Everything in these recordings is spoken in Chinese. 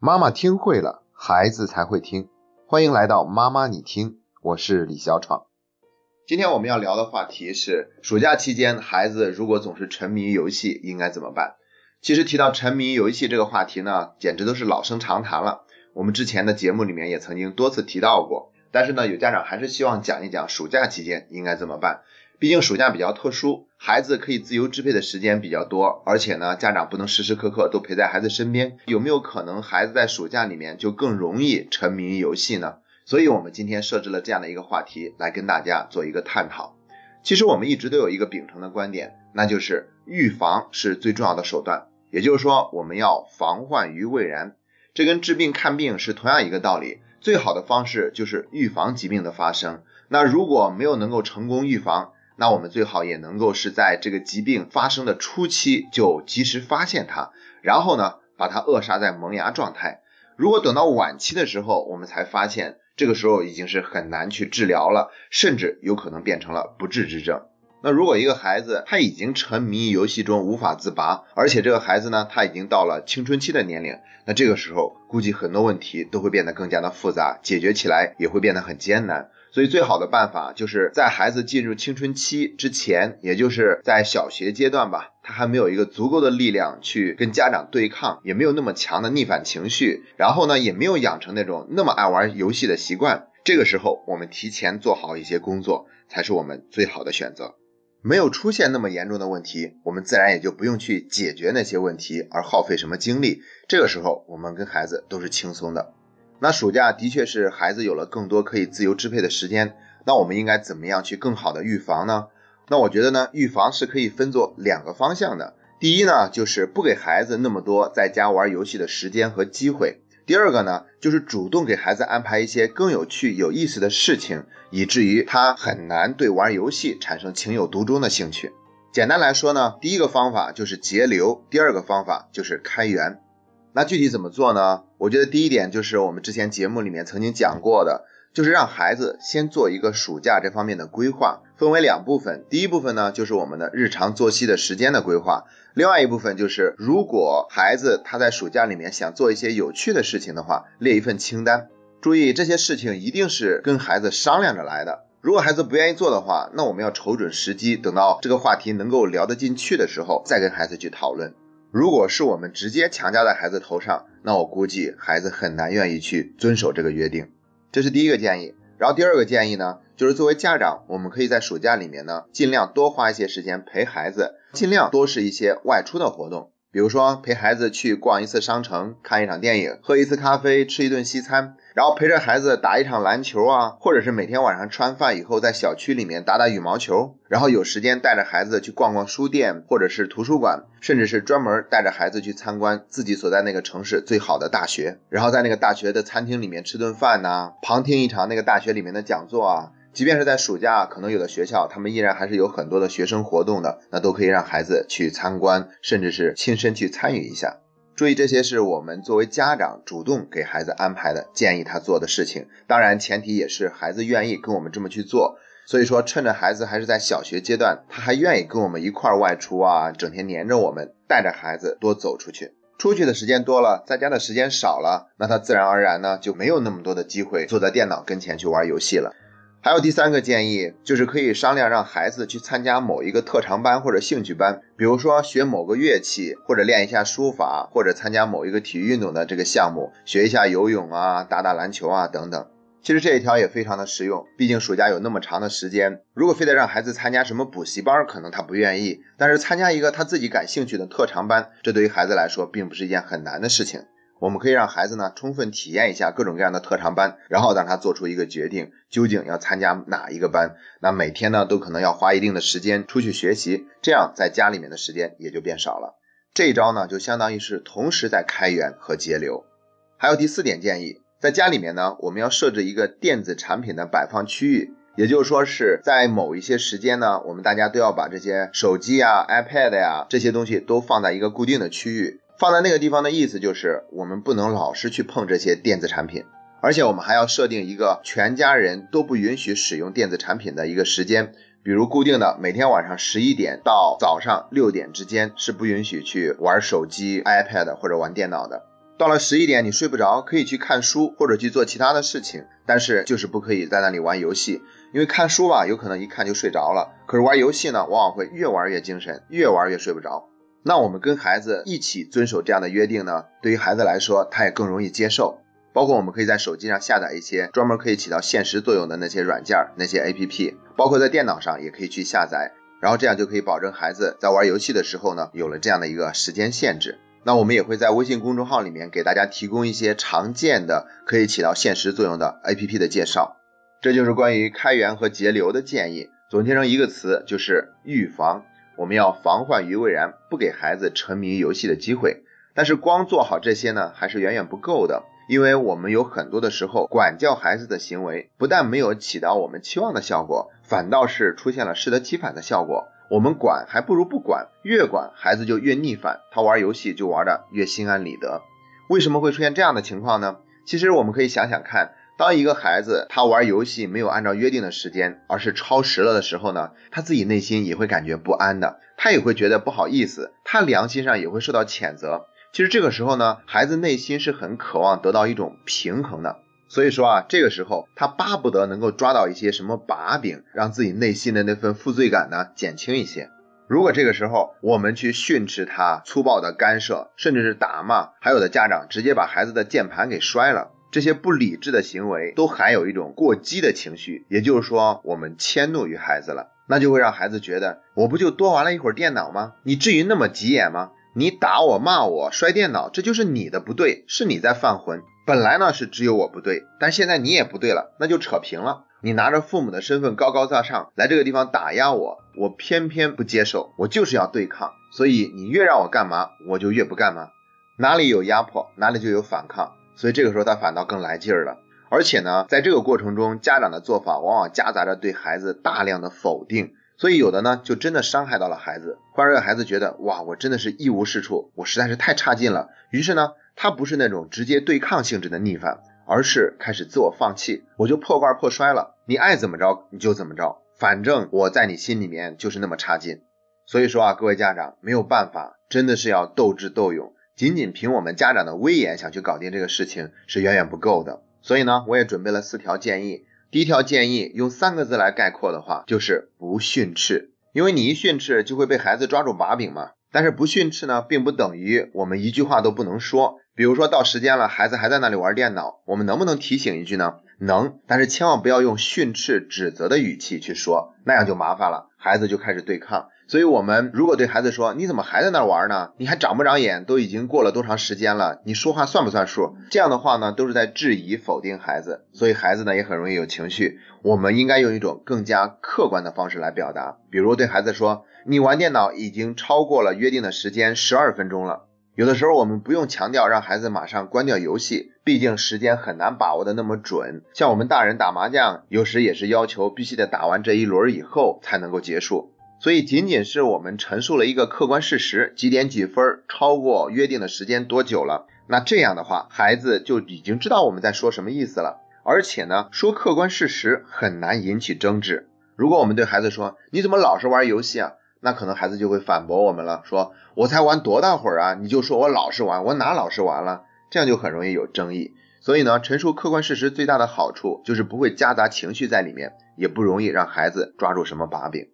妈妈听会了，孩子才会听。欢迎来到妈妈你听，我是李小闯。今天我们要聊的话题是：暑假期间，孩子如果总是沉迷游戏，应该怎么办？其实提到沉迷游戏这个话题呢，简直都是老生常谈了。我们之前的节目里面也曾经多次提到过。但是呢，有家长还是希望讲一讲暑假期间应该怎么办。毕竟暑假比较特殊，孩子可以自由支配的时间比较多，而且呢，家长不能时时刻刻都陪在孩子身边。有没有可能孩子在暑假里面就更容易沉迷于游戏呢？所以我们今天设置了这样的一个话题来跟大家做一个探讨。其实我们一直都有一个秉承的观点，那就是预防是最重要的手段。也就是说，我们要防患于未然。这跟治病看病是同样一个道理。最好的方式就是预防疾病的发生。那如果没有能够成功预防，那我们最好也能够是在这个疾病发生的初期就及时发现它，然后呢把它扼杀在萌芽状态。如果等到晚期的时候，我们才发现，这个时候已经是很难去治疗了，甚至有可能变成了不治之症。那如果一个孩子他已经沉迷于游戏中无法自拔，而且这个孩子呢他已经到了青春期的年龄，那这个时候估计很多问题都会变得更加的复杂，解决起来也会变得很艰难。所以最好的办法就是在孩子进入青春期之前，也就是在小学阶段吧，他还没有一个足够的力量去跟家长对抗，也没有那么强的逆反情绪，然后呢，也没有养成那种那么爱玩游戏的习惯。这个时候，我们提前做好一些工作，才是我们最好的选择。没有出现那么严重的问题，我们自然也就不用去解决那些问题而耗费什么精力。这个时候，我们跟孩子都是轻松的。那暑假的确是孩子有了更多可以自由支配的时间，那我们应该怎么样去更好的预防呢？那我觉得呢，预防是可以分作两个方向的。第一呢，就是不给孩子那么多在家玩游戏的时间和机会；第二个呢，就是主动给孩子安排一些更有趣、有意思的事情，以至于他很难对玩游戏产生情有独钟的兴趣。简单来说呢，第一个方法就是节流，第二个方法就是开源。那具体怎么做呢？我觉得第一点就是我们之前节目里面曾经讲过的，就是让孩子先做一个暑假这方面的规划，分为两部分。第一部分呢，就是我们的日常作息的时间的规划；另外一部分就是，如果孩子他在暑假里面想做一些有趣的事情的话，列一份清单。注意这些事情一定是跟孩子商量着来的。如果孩子不愿意做的话，那我们要瞅准时机，等到这个话题能够聊得进去的时候，再跟孩子去讨论。如果是我们直接强加在孩子头上，那我估计孩子很难愿意去遵守这个约定。这是第一个建议。然后第二个建议呢，就是作为家长，我们可以在暑假里面呢，尽量多花一些时间陪孩子，尽量多是一些外出的活动。比如说陪孩子去逛一次商城，看一场电影，喝一次咖啡，吃一顿西餐，然后陪着孩子打一场篮球啊，或者是每天晚上吃完饭以后在小区里面打打羽毛球，然后有时间带着孩子去逛逛书店或者是图书馆，甚至是专门带着孩子去参观自己所在那个城市最好的大学，然后在那个大学的餐厅里面吃顿饭呐，旁听一场那个大学里面的讲座啊。即便是在暑假，可能有的学校他们依然还是有很多的学生活动的，那都可以让孩子去参观，甚至是亲身去参与一下。注意，这些是我们作为家长主动给孩子安排的，建议他做的事情。当然，前提也是孩子愿意跟我们这么去做。所以说，趁着孩子还是在小学阶段，他还愿意跟我们一块外出啊，整天黏着我们，带着孩子多走出去。出去的时间多了，在家的时间少了，那他自然而然呢就没有那么多的机会坐在电脑跟前去玩游戏了。还有第三个建议，就是可以商量让孩子去参加某一个特长班或者兴趣班，比如说学某个乐器，或者练一下书法，或者参加某一个体育运动的这个项目，学一下游泳啊，打打篮球啊等等。其实这一条也非常的实用，毕竟暑假有那么长的时间，如果非得让孩子参加什么补习班，可能他不愿意，但是参加一个他自己感兴趣的特长班，这对于孩子来说并不是一件很难的事情。我们可以让孩子呢充分体验一下各种各样的特长班，然后让他做出一个决定，究竟要参加哪一个班。那每天呢都可能要花一定的时间出去学习，这样在家里面的时间也就变少了。这一招呢就相当于是同时在开源和节流。还有第四点建议，在家里面呢我们要设置一个电子产品的摆放区域，也就是说是在某一些时间呢，我们大家都要把这些手机啊、iPad 呀这些东西都放在一个固定的区域。放在那个地方的意思就是，我们不能老是去碰这些电子产品，而且我们还要设定一个全家人都不允许使用电子产品的一个时间，比如固定的每天晚上十一点到早上六点之间是不允许去玩手机、iPad 或者玩电脑的。到了十一点你睡不着，可以去看书或者去做其他的事情，但是就是不可以在那里玩游戏，因为看书吧有可能一看就睡着了，可是玩游戏呢往往会越玩越精神，越玩越睡不着。那我们跟孩子一起遵守这样的约定呢，对于孩子来说他也更容易接受。包括我们可以在手机上下载一些专门可以起到限时作用的那些软件、那些 APP，包括在电脑上也可以去下载，然后这样就可以保证孩子在玩游戏的时候呢有了这样的一个时间限制。那我们也会在微信公众号里面给大家提供一些常见的可以起到限时作用的 APP 的介绍。这就是关于开源和节流的建议，总结成一个词就是预防。我们要防患于未然，不给孩子沉迷游戏的机会。但是光做好这些呢，还是远远不够的，因为我们有很多的时候管教孩子的行为，不但没有起到我们期望的效果，反倒是出现了适得其反的效果。我们管还不如不管，越管孩子就越逆反，他玩游戏就玩的越心安理得。为什么会出现这样的情况呢？其实我们可以想想看，当一个孩子他玩游戏没有按照约定的时间，而是超时了的时候呢，他自己内心也会感觉不安的，他也会觉得不好意思，他良心上也会受到谴责。其实这个时候呢，孩子内心是很渴望得到一种平衡的。所以说啊，这个时候他巴不得能够抓到一些什么把柄，让自己内心的那份负罪感呢减轻一些。如果这个时候我们去训斥他、粗暴的干涉，甚至是打骂，还有的家长直接把孩子的键盘给摔了，这些不理智的行为都含有一种过激的情绪，也就是说我们迁怒于孩子了，那就会让孩子觉得我不就多玩了一会儿电脑吗？你至于那么急眼吗？你打我、骂我、摔电脑，这就是你的不对，是你在犯浑。本来呢是只有我不对，但现在你也不对了，那就扯平了。你拿着父母的身份高高在上来这个地方打压我，我偏偏不接受，我就是要对抗。所以你越让我干嘛，我就越不干嘛。哪里有压迫，哪里就有反抗。所以这个时候他反倒更来劲儿了。而且呢，在这个过程中，家长的做法往往夹杂着对孩子大量的否定，所以有的呢就真的伤害到了孩子，会让孩子觉得哇，我真的是一无是处，我实在是太差劲了。于是呢。他不是那种直接对抗性质的逆反，而是开始自我放弃，我就破罐破摔了，你爱怎么着你就怎么着，反正我在你心里面就是那么差劲。所以说啊，各位家长没有办法，真的是要斗智斗勇，仅仅凭我们家长的威严想去搞定这个事情是远远不够的。所以呢，我也准备了四条建议。第一条建议用三个字来概括的话，就是不训斥，因为你一训斥就会被孩子抓住把柄嘛。但是不训斥呢，并不等于我们一句话都不能说。比如说到时间了，孩子还在那里玩电脑，我们能不能提醒一句呢？能，但是千万不要用训斥、指责的语气去说，那样就麻烦了，孩子就开始对抗。所以，我们如果对孩子说：“你怎么还在那玩呢？你还长不长眼？都已经过了多长时间了？你说话算不算数？”这样的话呢，都是在质疑、否定孩子，所以孩子呢也很容易有情绪。我们应该用一种更加客观的方式来表达，比如对孩子说：“你玩电脑已经超过了约定的时间十二分钟了。”有的时候我们不用强调让孩子马上关掉游戏，毕竟时间很难把握的那么准。像我们大人打麻将，有时也是要求必须得打完这一轮以后才能够结束。所以仅仅是我们陈述了一个客观事实，几点几分超过约定的时间多久了，那这样的话，孩子就已经知道我们在说什么意思了。而且呢，说客观事实很难引起争执。如果我们对孩子说，你怎么老是玩游戏啊？那可能孩子就会反驳我们了，说我才玩多大会儿啊，你就说我老是玩，我哪老是玩了？这样就很容易有争议。所以呢，陈述客观事实最大的好处就是不会夹杂情绪在里面，也不容易让孩子抓住什么把柄。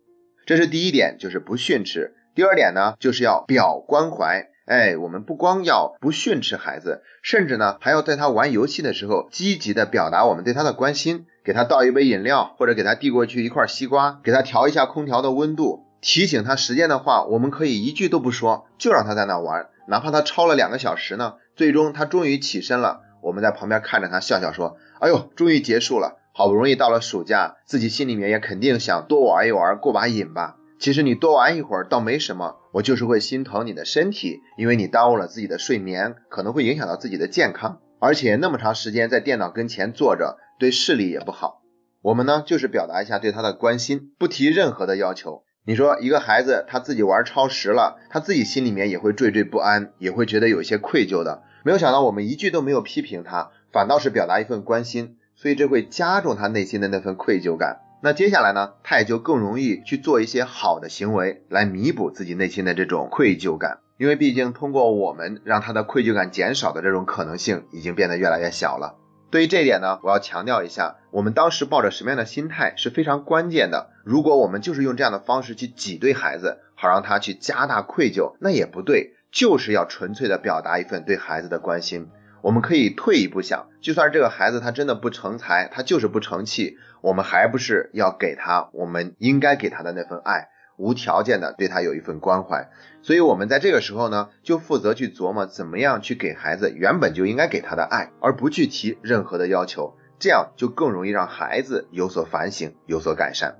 这是第一点，就是不训斥。第二点呢，就是要表关怀。哎，我们不光要不训斥孩子，甚至呢还要在他玩游戏的时候积极的表达我们对他的关心，给他倒一杯饮料，或者给他递过去一块西瓜，给他调一下空调的温度。提醒他时间的话，我们可以一句都不说，就让他在那玩，哪怕他超了两个小时呢。最终他终于起身了，我们在旁边看着他笑笑说：“哎呦，终于结束了，好不容易到了暑假，自己心里面也肯定想多玩一玩，过把瘾吧。其实你多玩一会儿倒没什么，我就是会心疼你的身体，因为你耽误了自己的睡眠，可能会影响到自己的健康，而且那么长时间在电脑跟前坐着，对视力也不好。我们呢，就是表达一下对他的关心，不提任何的要求。”你说一个孩子他自己玩超时了，他自己心里面也会惴惴不安，也会觉得有些愧疚的。没有想到我们一句都没有批评他，反倒是表达一份关心，所以这会加重他内心的那份愧疚感。那接下来呢，他也就更容易去做一些好的行为来弥补自己内心的这种愧疚感。因为毕竟通过我们让他的愧疚感减少的这种可能性已经变得越来越小了。对于这一点呢，我要强调一下，我们当时抱着什么样的心态是非常关键的。如果我们就是用这样的方式去挤兑孩子，好让他去加大愧疚，那也不对。就是要纯粹的表达一份对孩子的关心。我们可以退一步想，就算这个孩子他真的不成才，他就是不成器，我们还不是要给他我们应该给他的那份爱，无条件的对他有一份关怀。所以，我们在这个时候呢，就负责去琢磨怎么样去给孩子原本就应该给他的爱，而不去提任何的要求，这样就更容易让孩子有所反省，有所改善。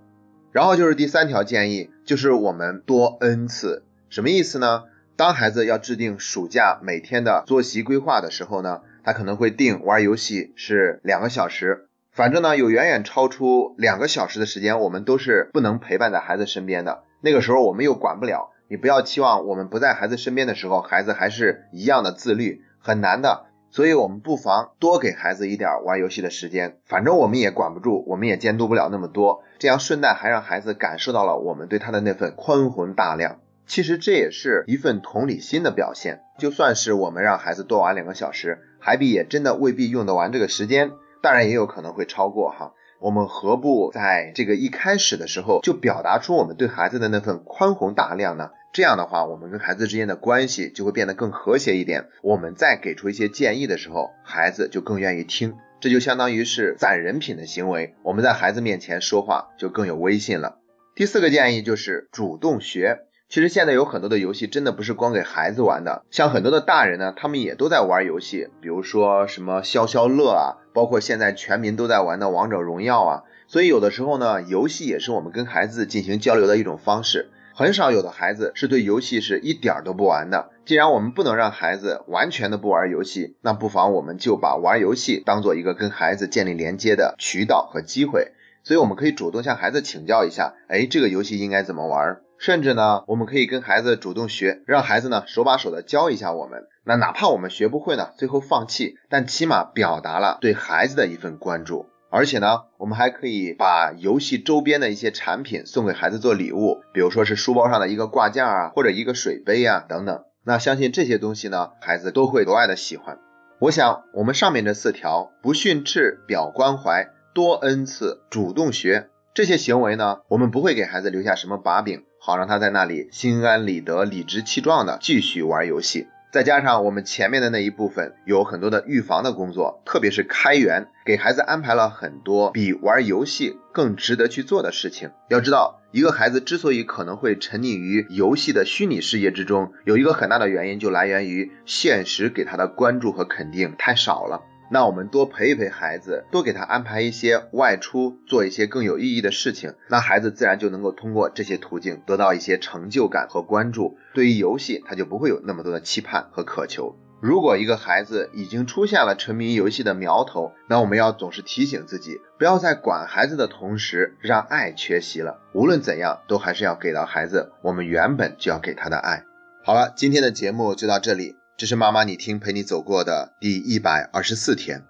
然后就是第三条建议，就是我们多恩赐，什么意思呢？当孩子要制定暑假每天的作息规划的时候呢，他可能会定玩游戏是两个小时，反正呢有远远超出两个小时的时间，我们都是不能陪伴在孩子身边的。那个时候我们又管不了，你不要期望我们不在孩子身边的时候，孩子还是一样的自律，很难的。所以我们不妨多给孩子一点玩游戏的时间，反正我们也管不住，我们也监督不了那么多，这样顺带还让孩子感受到了我们对他的那份宽宏大量。其实这也是一份同理心的表现。就算是我们让孩子多玩两个小时，海比也真的未必用得完这个时间，当然也有可能会超过哈。我们何不在这个一开始的时候就表达出我们对孩子的那份宽宏大量呢？这样的话，我们跟孩子之间的关系就会变得更和谐一点。我们再给出一些建议的时候，孩子就更愿意听。这就相当于是攒人品的行为。我们在孩子面前说话就更有威信了。第四个建议就是主动学。其实现在有很多的游戏真的不是光给孩子玩的，像很多的大人呢，他们也都在玩游戏，比如说什么消消乐啊，包括现在全民都在玩的王者荣耀啊。所以有的时候呢，游戏也是我们跟孩子进行交流的一种方式。很少有的孩子是对游戏是一点都不玩的。既然我们不能让孩子完全的不玩游戏，那不妨我们就把玩游戏当做一个跟孩子建立连接的渠道和机会。所以我们可以主动向孩子请教一下，哎，这个游戏应该怎么玩？甚至呢，我们可以跟孩子主动学，让孩子呢手把手的教一下我们。那哪怕我们学不会呢，最后放弃，但起码表达了对孩子的一份关注。而且呢，我们还可以把游戏周边的一些产品送给孩子做礼物，比如说是书包上的一个挂件啊，或者一个水杯啊等等。那相信这些东西呢，孩子都会格外的喜欢。我想，我们上面这四条：不训斥，表关怀，多恩赐，主动学。这些行为呢，我们不会给孩子留下什么把柄，好让他在那里心安理得、理直气壮的继续玩游戏。再加上我们前面的那一部分有很多的预防的工作，特别是开源，给孩子安排了很多比玩游戏更值得去做的事情。要知道，一个孩子之所以可能会沉溺于游戏的虚拟世界之中，有一个很大的原因就来源于现实给他的关注和肯定太少了。那我们多陪一陪孩子，多给他安排一些外出，做一些更有意义的事情，那孩子自然就能够通过这些途径得到一些成就感和关注。对于游戏，他就不会有那么多的期盼和渴求。如果一个孩子已经出现了沉迷游戏的苗头，那我们要总是提醒自己，不要在管孩子的同时让爱缺席了。无论怎样，都还是要给到孩子我们原本就要给他的爱。好了，今天的节目就到这里。这是妈妈你听陪你走过的第一百二十四天。